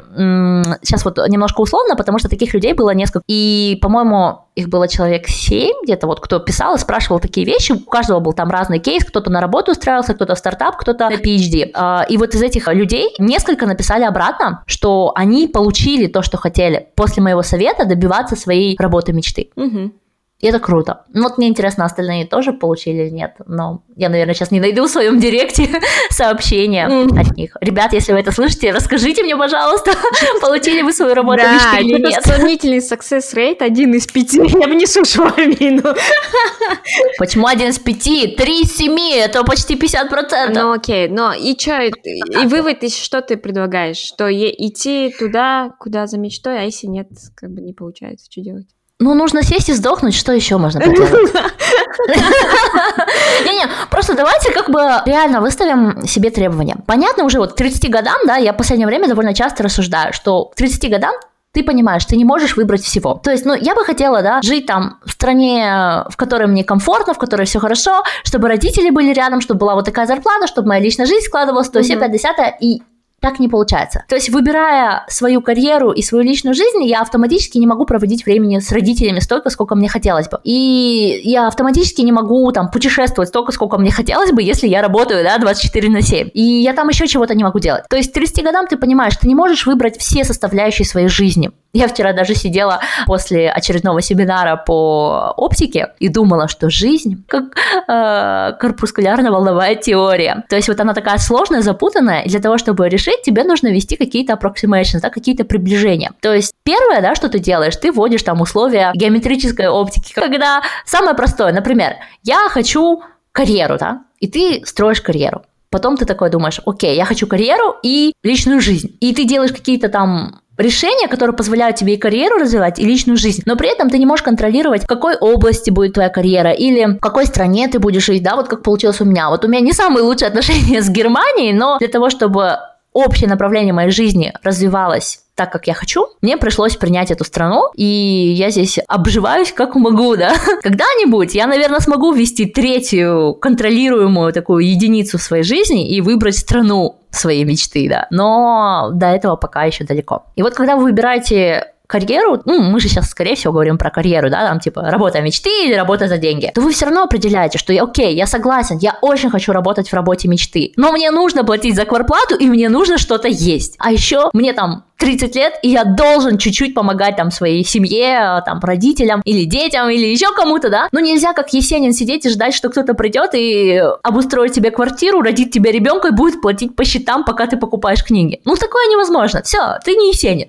S1: сейчас вот немножко условно, потому что таких людей было несколько. И, по-моему, их было человек семь где-то, вот кто писал и спрашивал такие вещи, у каждого был там разный кейс, кто-то на работу устраивался, кто-то в стартап, кто-то на PhD. А, и вот из этих людей несколько написали обратно, что они получили то, что хотели после моего совета добиваться своей работы мечты. Угу. И это круто. Ну, вот мне интересно, остальные тоже получили или нет. Но я, наверное, сейчас не найду в своем директе *laughs* сообщения mm. от них. Rебят, если вы это слышите, расскажите мне, пожалуйста, *laughs* получили вы свою работу да, или нет.
S2: сомнительный success rate один из пяти. *laughs* Я внесу швамину.
S1: Почему один из пяти? Три из семи, это почти 50%.
S2: Ну, окей, но и что, и вывод, что ты предлагаешь? Что идти туда, куда за мечтой, а если нет, как бы не получается, что делать?
S1: Ну, нужно сесть и сдохнуть, что еще можно поделать? *laughs* Не-не, просто давайте как бы реально выставим себе требования. Понятно уже вот к 30 годам, да, я в последнее время довольно часто рассуждаю, что к 30 годам ты понимаешь, ты не можешь выбрать всего. То есть, ну, я бы хотела, да, жить там в стране, в которой мне комфортно, в которой все хорошо, чтобы родители были рядом, чтобы была вот такая зарплата, чтобы моя личная жизнь складывалась, то есть, mm-hmm. 50 и так не получается. То есть, выбирая свою карьеру и свою личную жизнь, я автоматически не могу проводить времени с родителями столько, сколько мне хотелось бы. И я автоматически не могу там путешествовать столько, сколько мне хотелось бы, если я работаю, да, 24 на 7. И я там еще чего-то не могу делать. То есть, к 30 годам ты понимаешь, ты не можешь выбрать все составляющие своей жизни. Я вчера даже сидела после очередного семинара по оптике и думала, что жизнь как э, корпускулярно-волновая теория. То есть вот она такая сложная, запутанная, и для того, чтобы решить, тебе нужно вести какие-то approximations, да, какие-то приближения. То есть первое, да, что ты делаешь, ты вводишь там условия геометрической оптики, когда самое простое, например, я хочу карьеру, да, и ты строишь карьеру. Потом ты такой думаешь, окей, я хочу карьеру и личную жизнь. И ты делаешь какие-то там решения, которые позволяют тебе и карьеру развивать, и личную жизнь, но при этом ты не можешь контролировать, в какой области будет твоя карьера, или в какой стране ты будешь жить, да, вот как получилось у меня. Вот у меня не самые лучшие отношения с Германией, но для того, чтобы общее направление моей жизни развивалось так, как я хочу, мне пришлось принять эту страну, и я здесь обживаюсь как могу, да. *laughs* Когда-нибудь я, наверное, смогу ввести третью контролируемую такую единицу в своей жизни и выбрать страну своей мечты, да. Но до этого пока еще далеко. И вот когда вы выбираете карьеру, ну, мы же сейчас, скорее всего, говорим про карьеру, да, там, типа, работа мечты или работа за деньги, то вы все равно определяете, что, я, окей, я согласен, я очень хочу работать в работе мечты, но мне нужно платить за кварплату, и мне нужно что-то есть. А еще мне там 30 лет, и я должен чуть-чуть помогать там своей семье, там, родителям или детям, или еще кому-то, да? Но нельзя как Есенин сидеть и ждать, что кто-то придет и обустроит тебе квартиру, родит тебе ребенка и будет платить по счетам, пока ты покупаешь книги. Ну, такое невозможно. Все, ты не Есенин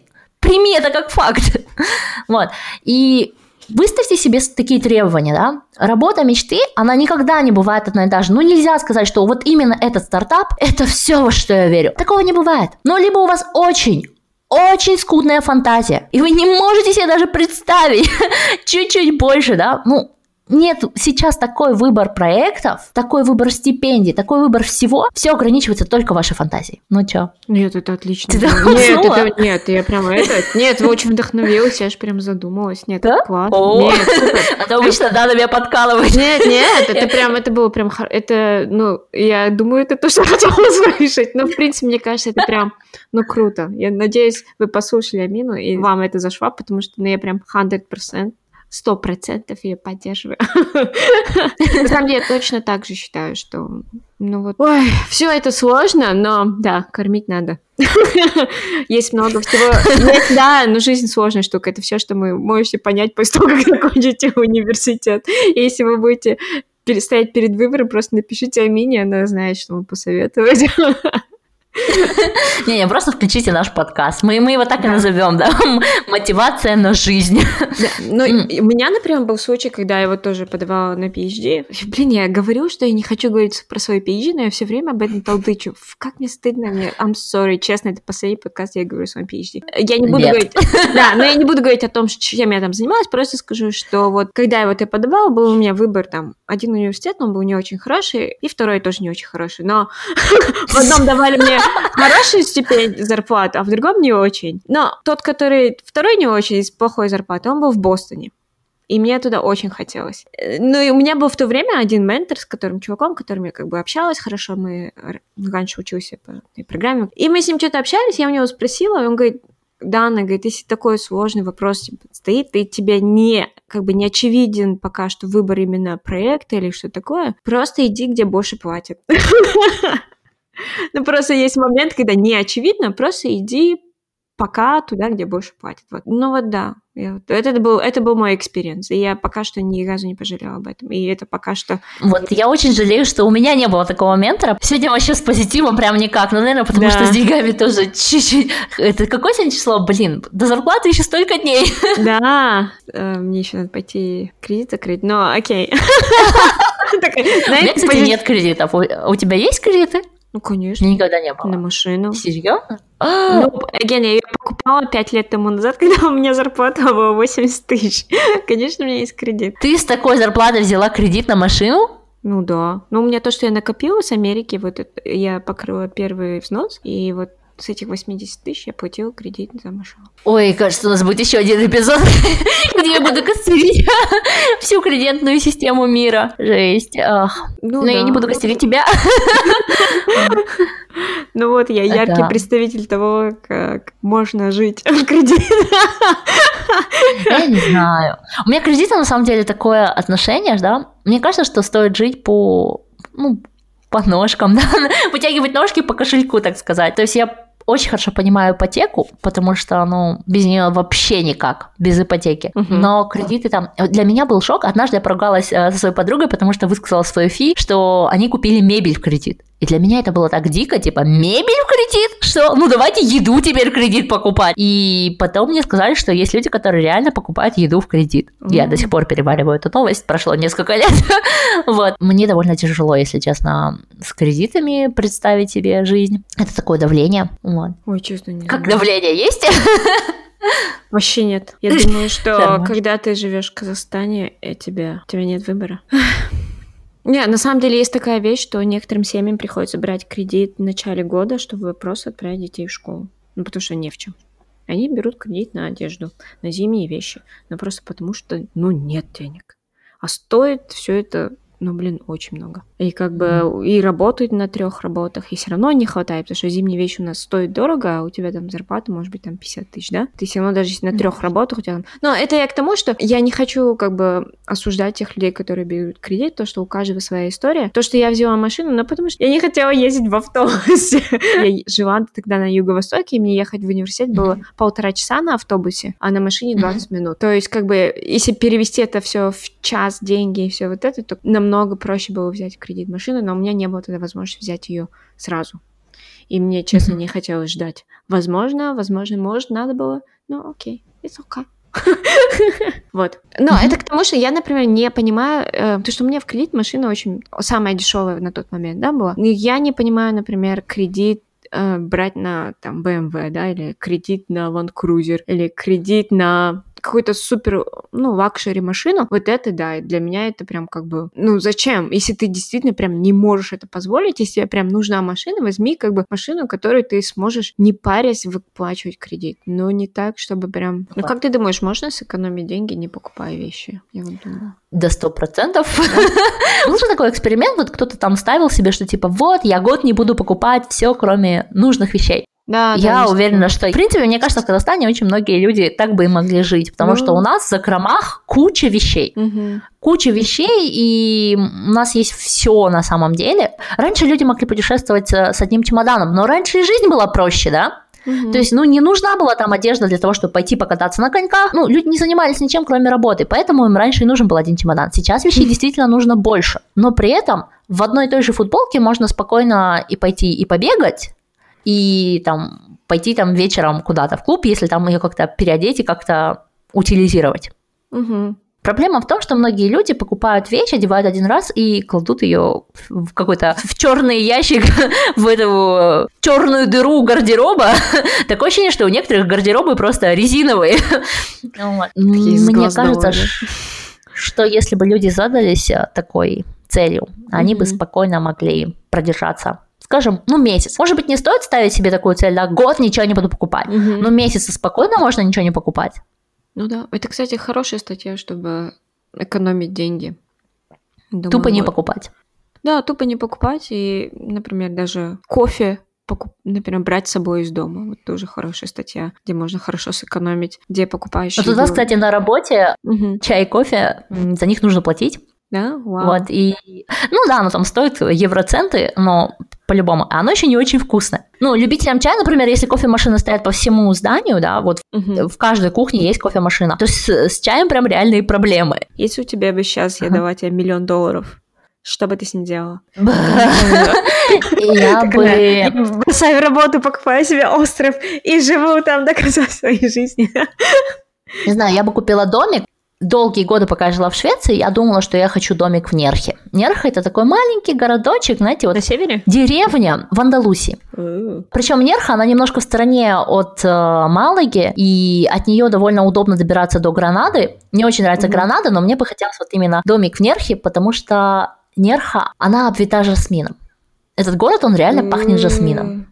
S1: прими это как факт. *laughs* вот. И Выставьте себе такие требования, да. Работа мечты, она никогда не бывает одна и та же. Ну, нельзя сказать, что вот именно этот стартап – это все, во что я верю. Такого не бывает. Но либо у вас очень очень скудная фантазия, и вы не можете себе даже представить *laughs* чуть-чуть больше, да, ну, нет сейчас такой выбор проектов, такой выбор стипендий, такой выбор всего, все ограничивается только вашей фантазией. Ну чё?
S2: Нет, это отлично. Ты нет, это, нет, я прям это... Нет, вы очень вдохновилась, я аж прям задумалась. Нет, да? классно. О, нет,
S1: а *laughs* то обычно надо меня подкалывать.
S2: Нет, нет, это прям, это было прям... Это, ну, я думаю, это то, что *laughs* хотела услышать. Но, в принципе, мне кажется, это прям, ну, круто. Я надеюсь, вы послушали Амину, и вам это зашло, потому что, ну, я прям 100% сто процентов ее поддерживаю. *laughs* На самом деле, я точно так же считаю, что, ну вот, ой, все это сложно, но, да, кормить надо. *laughs* Есть много всего. да, но жизнь сложная штука. Это все, что вы можете понять после того, как закончите университет. Если вы будете стоять перед выбором, просто напишите Амине, она знает, что вам посоветовать.
S1: Не-не, просто включите наш подкаст. Мы, мы его так и назовем, да? Мотивация на жизнь.
S2: Ну, у меня, например, был случай, когда я его тоже подавала на PhD. Блин, я говорю, что я не хочу говорить про свой PhD, но я все время об этом толдычу. Как мне стыдно, мне, I'm sorry, честно, это последний подкаст, я говорю о своем PhD. Я не буду говорить, да, но я не буду говорить о том, чем я там занималась, просто скажу, что вот, когда я вот я подавала, был у меня выбор там, один университет, он был не очень хороший, и второй тоже не очень хороший, но *laughs* в одном давали мне хорошую стипендию, зарплату, а в другом не очень. Но тот, который второй не очень, с плохой зарплатой, он был в Бостоне. И мне туда очень хотелось. Ну, и у меня был в то время один ментор, с которым чуваком, которым я как бы общалась хорошо, мы раньше учился по этой программе. И мы с ним что-то общались, я у него спросила, и он говорит, Дана, говорит, если такой сложный вопрос стоит, и тебе не, как бы не очевиден пока что выбор именно проекта или что такое, просто иди, где больше платят. *laughs* *laughs* Ну, просто есть момент, когда не очевидно, просто иди пока туда, где больше платят. Вот. Ну вот да, я, это, был, это был мой experience, и я пока что ни разу не пожалела об этом, и это пока что...
S1: Вот, я очень жалею, что у меня не было такого ментора. Сегодня вообще с позитивом прям никак, ну, наверное, потому да. что с деньгами тоже чуть-чуть... Это какое сегодня число? Блин, до зарплаты еще столько дней. *laughs*
S2: Да, э, мне еще надо пойти кредит закрыть, но окей. *laughs*
S1: У меня, кстати, нет кредитов. У тебя есть кредиты?
S2: Ну, конечно.
S1: Никогда не было.
S2: На машину.
S1: Серьезно?
S2: Ну, again, я ее покупала 5 лет тому назад, *laughs* когда у меня зарплата была 80 тысяч. *laughs* Конечно, у меня есть кредит.
S1: Ты с такой зарплатой взяла кредит на машину?
S2: Ну да. Но у меня то, что я накопила с Америки, вот это, я покрыла первый взнос, и вот с этих 80 тысяч я платила кредит за машину.
S1: Ой, кажется, у нас будет еще один эпизод, *laughs* где я буду костерить *laughs* всю кредитную систему мира. Жесть.
S2: Ну,
S1: Но я не буду костерить тебя. *laughs*
S2: Ну вот, я яркий представитель того, как можно жить в кредит.
S1: Я не знаю. У меня к кредиту на самом деле такое отношение, да. Мне кажется, что стоит жить по, ну, по ножкам, да, вытягивать ножки по кошельку, так сказать. То есть я очень хорошо понимаю ипотеку, потому что, ну, без нее вообще никак, без ипотеки.
S2: Мгм.
S1: Но кредиты там... Для меня был шок. Однажды я поругалась э, со своей подругой, потому что высказала свою фи, что они купили мебель в кредит. И для меня это было так дико, типа, мебель в кредит? Что? Ну, давайте еду теперь в кредит покупать. И потом мне сказали, что есть люди, которые реально покупают еду в кредит. Я до сих пор перевариваю эту новость, прошло несколько лет. *laughs* Вот. Мне довольно тяжело, если честно, с кредитами представить себе жизнь. Это такое давление. Вот.
S2: Ой, честно, не
S1: Как
S2: знаю.
S1: давление есть? *laughs*
S2: Вообще нет. Я думаю, что *laughs* когда ты живешь в Казахстане, э, тебе, у тебя нет выбора. Не, на самом деле есть такая вещь, что некоторым семьям приходится брать кредит в начале года, чтобы просто отправить детей в школу. Ну, потому что не в чем. Они берут кредит на одежду, на зимние вещи. Но просто потому что, ну, нет денег. А стоит все это, ну, блин, очень много. И как бы и работают на трех работах, и все равно не хватает, потому что зимние вещи у нас стоят дорого, а у тебя там зарплата может быть там 50 тысяч, да? Ты все равно даже если на трех работах у тебя там... Но это я к тому, что я не хочу как бы осуждать тех людей, которые берут кредит, то, что у каждого своя история. То, что я взяла машину, но потому что я не хотела ездить в автобусе. *laughs* Я жила тогда на юго-востоке, и мне ехать в университет было полтора часа на автобусе, а на машине 20 минут. То есть, как бы, если перевести это все в час, деньги и все вот это, то намного проще было взять кредит машину, но у меня не было тогда возможности взять ее сразу. И мне, честно, не хотелось ждать. Возможно, возможно, может, надо было. Ну, окей, it's okay. *laughs* Вот. Но это к тому, что я, например, не понимаю, э, то, что у меня в кредит машина очень самая дешевая на тот момент, да, была. Я не понимаю, например, кредит э, брать на там BMW, да, или кредит на Land Cruiser, или кредит на какую-то супер, ну, luxury машину, вот это, да, для меня это прям как бы, ну, зачем? Если ты действительно прям не можешь это позволить, если тебе прям нужна машина, возьми как бы машину, которую ты сможешь не парясь выплачивать кредит, но не так, чтобы прям... Ну, как ты думаешь, можно сэкономить деньги, не покупая вещи? Я вот думаю.
S1: До сто процентов. Был же такой эксперимент, вот кто-то там ставил себе, что типа, вот, я год не буду покупать все, кроме нужных вещей.
S2: Да, да,
S1: Я
S2: есть
S1: уверена, что, в принципе, мне кажется, в Казахстане очень многие люди так бы и могли жить, потому
S2: Ну.
S1: что у нас в закромах куча вещей.
S2: Мгм.
S1: Куча вещей, и у нас есть все на самом деле. Раньше люди могли путешествовать с одним чемоданом, но раньше и жизнь была проще, да?
S2: Мгм.
S1: То есть, ну, не нужна была там одежда для того, чтобы пойти покататься на коньках. Ну, люди не занимались ничем, кроме работы, поэтому им раньше и нужен был один чемодан. Сейчас вещей *laughs* действительно нужно больше. Но при этом в одной и той же футболке можно спокойно и пойти и побегать, и там пойти там вечером куда-то в клуб, если там ее как-то переодеть и как-то утилизировать.
S2: Мгм.
S1: Проблема в том, что многие люди покупают вещь, одевают один раз и кладут ее в какой-то в черный ящик, *laughs* в эту черную дыру гардероба. *laughs* Такое ощущение, что у некоторых гардеробы просто резиновые. *laughs* Мне кажется, что если бы люди задались э, такой целью, они бы спокойно могли продержаться. Скажем, ну месяц. Может быть, не стоит ставить себе такую цель, да, год ничего не буду покупать.
S2: Мгм.
S1: Но месяца спокойно можно ничего не покупать.
S2: Ну да, это, кстати, хорошая статья, чтобы экономить деньги. Думаю,
S1: Тупо не
S2: вот.
S1: покупать.
S2: Да, тупо не покупать и, например, даже кофе покуп- например, брать с собой из дома. Вот тоже хорошая статья, где можно хорошо сэкономить, где покупаешь.
S1: Вот у нас, кстати, на работе
S2: Мгм.
S1: чай и кофе, за них нужно платить.
S2: Да, вау.
S1: Вот, и, ну да, оно там стоит евроценты, но по-любому, а оно еще не очень вкусное. Ну, любителям чая, например, если кофемашины стоят по всему зданию, да, вот
S2: Мгм.
S1: в каждой кухне есть кофемашина, то с, с чаем прям реальные проблемы.
S2: Если у тебя бы сейчас я
S1: Ага.
S2: дала тебе миллион долларов, что бы ты с ним делала? *laughs*
S1: Я бы...
S2: Бросаю работу, покупаю себе остров и живу там до конца своей жизни.
S1: Не знаю, я бы купила домик долгие годы, пока я жила в Швеции, я думала, что я хочу домик в Нерхе. Нерха это такой маленький городочек, знаете, вот...
S2: На севере?
S1: Деревня в Андалусии. Причем Нерха, она немножко в стороне от э, Малаги, и от нее довольно удобно добираться до Гранады. Мне очень нравится mm Гранада, но мне бы хотелось вот именно домик в Нерхе, потому что Нерха, она обвита жасмином. Этот город, он реально пахнет жасмином.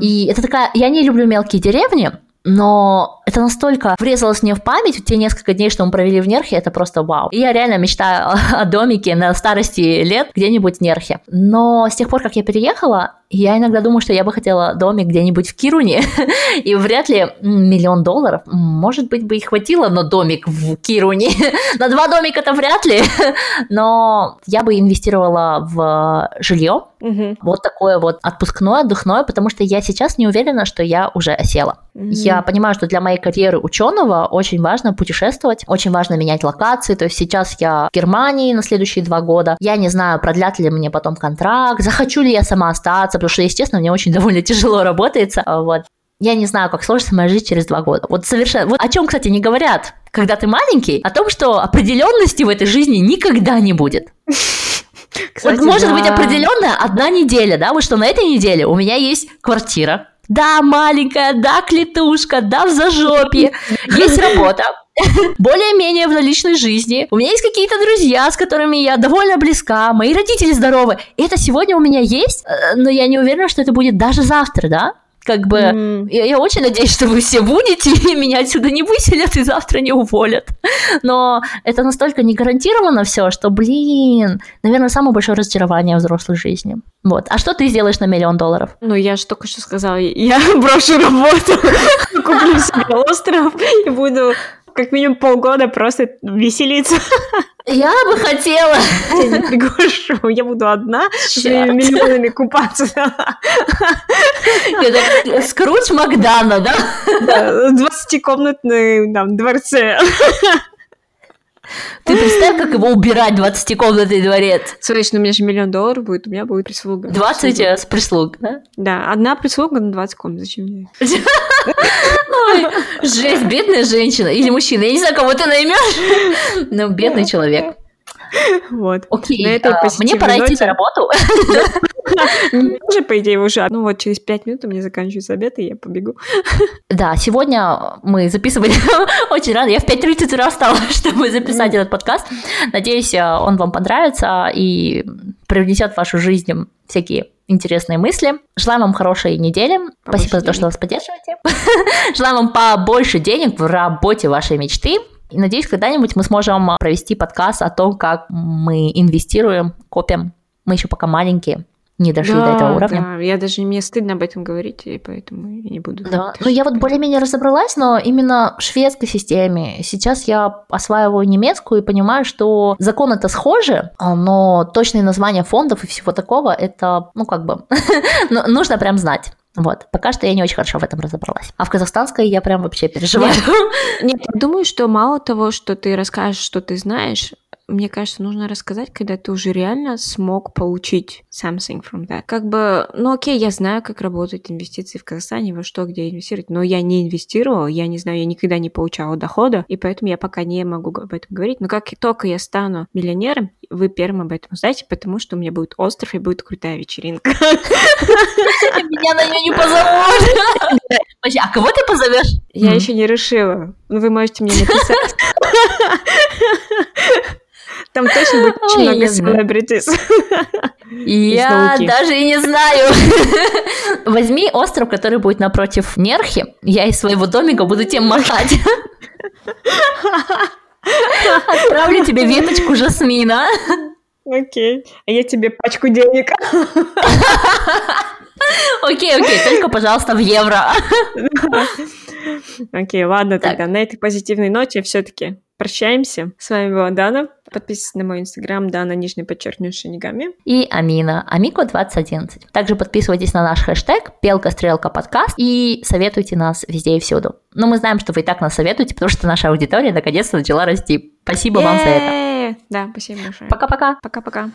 S1: И это такая... Я не люблю мелкие деревни, но это настолько врезалось мне в память, те несколько дней, что мы провели в Нерхе, это просто вау. И я реально мечтаю о домике на старости лет где-нибудь в Нерхе. Но с тех пор, как я переехала, я иногда думаю, что я бы хотела домик где-нибудь в Кируне, *laughs* и вряд ли миллион долларов, может быть, бы и хватило на домик в Кируне. *laughs* на два домика это вряд ли, *laughs* но я бы инвестировала в жилье, угу. вот такое вот отпускное, отдыхное, потому что я сейчас не уверена, что я уже осела. Угу. Я понимаю, что для моей карьеры ученого очень важно путешествовать, очень важно менять локации, то есть сейчас я в Германии на следующие два года, я не знаю, продлят ли мне потом контракт, захочу ли я сама остаться, потому что, естественно, мне очень *laughs* довольно тяжело работается, а, вот. Я не знаю, как сложится моя жизнь через два года. Вот совершенно... Вот о чем, кстати, не говорят, когда ты маленький, о том, что определенности в этой жизни никогда не будет. *laughs* Кстати, вот может да. быть определенная одна неделя, да, вот что на этой неделе у меня есть квартира, да, маленькая, да, клетушка, да, в зажопе, есть работа, более-менее в наличной жизни. У меня есть какие-то друзья, с которыми я довольно близка, мои родители здоровы. Это сегодня у меня есть, э, но я не уверена, что это будет даже завтра, да? Как бы mm. я, я очень надеюсь, что вы все будете, и меня отсюда не выселят и завтра не уволят. Но это настолько не гарантировано все, что, блин, наверное, самое большое разочарование в взрослой жизни. Вот. А что ты сделаешь на миллион долларов?
S2: Ну, я же только что сказала, я *laughs* брошу работу, *laughs* куплю себе остров и буду как минимум полгода просто веселиться.
S1: Я бы хотела.
S2: Я не приглашу, я буду одна с миллионами купаться.
S1: Это Скрудж Макдана, да?
S2: Да, 20-комнатный там, дворце.
S1: Ты представь, как его убирать 20-комнатный дворец.
S2: Ну у меня же миллион долларов будет, у меня будет прислуга.
S1: 20 прислуга. с прислуг, да?
S2: Да, одна прислуга на 20 комнат, зачем мне? *laughs*
S1: Жесть, бедная женщина или мужчина, я не знаю, кого ты наймешь, но бедный человек. *laughs*
S2: Вот.
S1: Окей, на этой а, мне пора идти на работу. *laughs*
S2: Уже, по идее, уже. Ну вот через пять минут у меня заканчивается обед, и я побегу. *laughs*
S1: Да, сегодня мы записывали очень рано. Я в 5.30 утра встала, чтобы записать этот подкаст. Надеюсь, э, он вам понравится и привнесет в вашу жизнь всякие интересные мысли. Желаем вам хорошей недели. Побольше Спасибо денег. за то, что вас поддерживаете. Желаем вам побольше денег в работе вашей мечты. И надеюсь, когда-нибудь мы сможем провести подкаст о том, как мы инвестируем, копим. Мы еще пока маленькие, не дошли да, до этого уровня.
S2: Да, я даже мне стыдно об этом говорить, и поэтому я не буду.
S1: Да, ну я вот более-менее разобралась, но именно в шведской системе. Сейчас я осваиваю немецкую и понимаю, что законы это схожи, а, но точные названия фондов и всего такого, это, ну как бы, *laughs* ну, нужно прям знать. Вот, пока что я не очень хорошо в этом разобралась. А в казахстанской я прям вообще переживаю.
S2: Нет, *laughs* я думаю, что мало того, что ты расскажешь, что ты знаешь, мне кажется, нужно рассказать, когда ты уже реально смог получить something from that. Как бы, ну окей, я знаю, как работают инвестиции в Казахстане, во что, где инвестировать, но я не инвестировала, я не знаю, я никогда не получала дохода, и поэтому я пока не могу об этом говорить. Но как только я стану миллионером, вы первым об этом узнаете, потому что у меня будет остров и будет крутая вечеринка. *laughs*
S1: Меня на нее не позовут. А кого ты позовешь?
S2: Я еще не решила. Вы можете мне написать. *laughs* Там точно будет очень много селебритис.
S1: Я даже и не знаю. *laughs* Возьми остров, который будет напротив Нерхи. Я из своего домика буду тем махать. Отправлю тебе веточку жасмина.
S2: Окей. А я тебе пачку денег.
S1: Окей, окей, только, пожалуйста, в евро.
S2: Окей, ладно тогда. На этой позитивной ноте все-таки прощаемся. С вами была Дана. Подписывайтесь на мой инстаграм Дана, нижний подчеркнутый шинигами.
S1: И Амина, Амико 2011. Также подписывайтесь на наш хэштег Пелка Стрелка Подкаст и советуйте нас везде и всюду. Но мы знаем, что вы и так нас советуете, потому что наша аудитория наконец-то начала расти. Спасибо вам за это.
S2: Да, спасибо большое.
S1: Пока-пока.
S2: Пока-пока.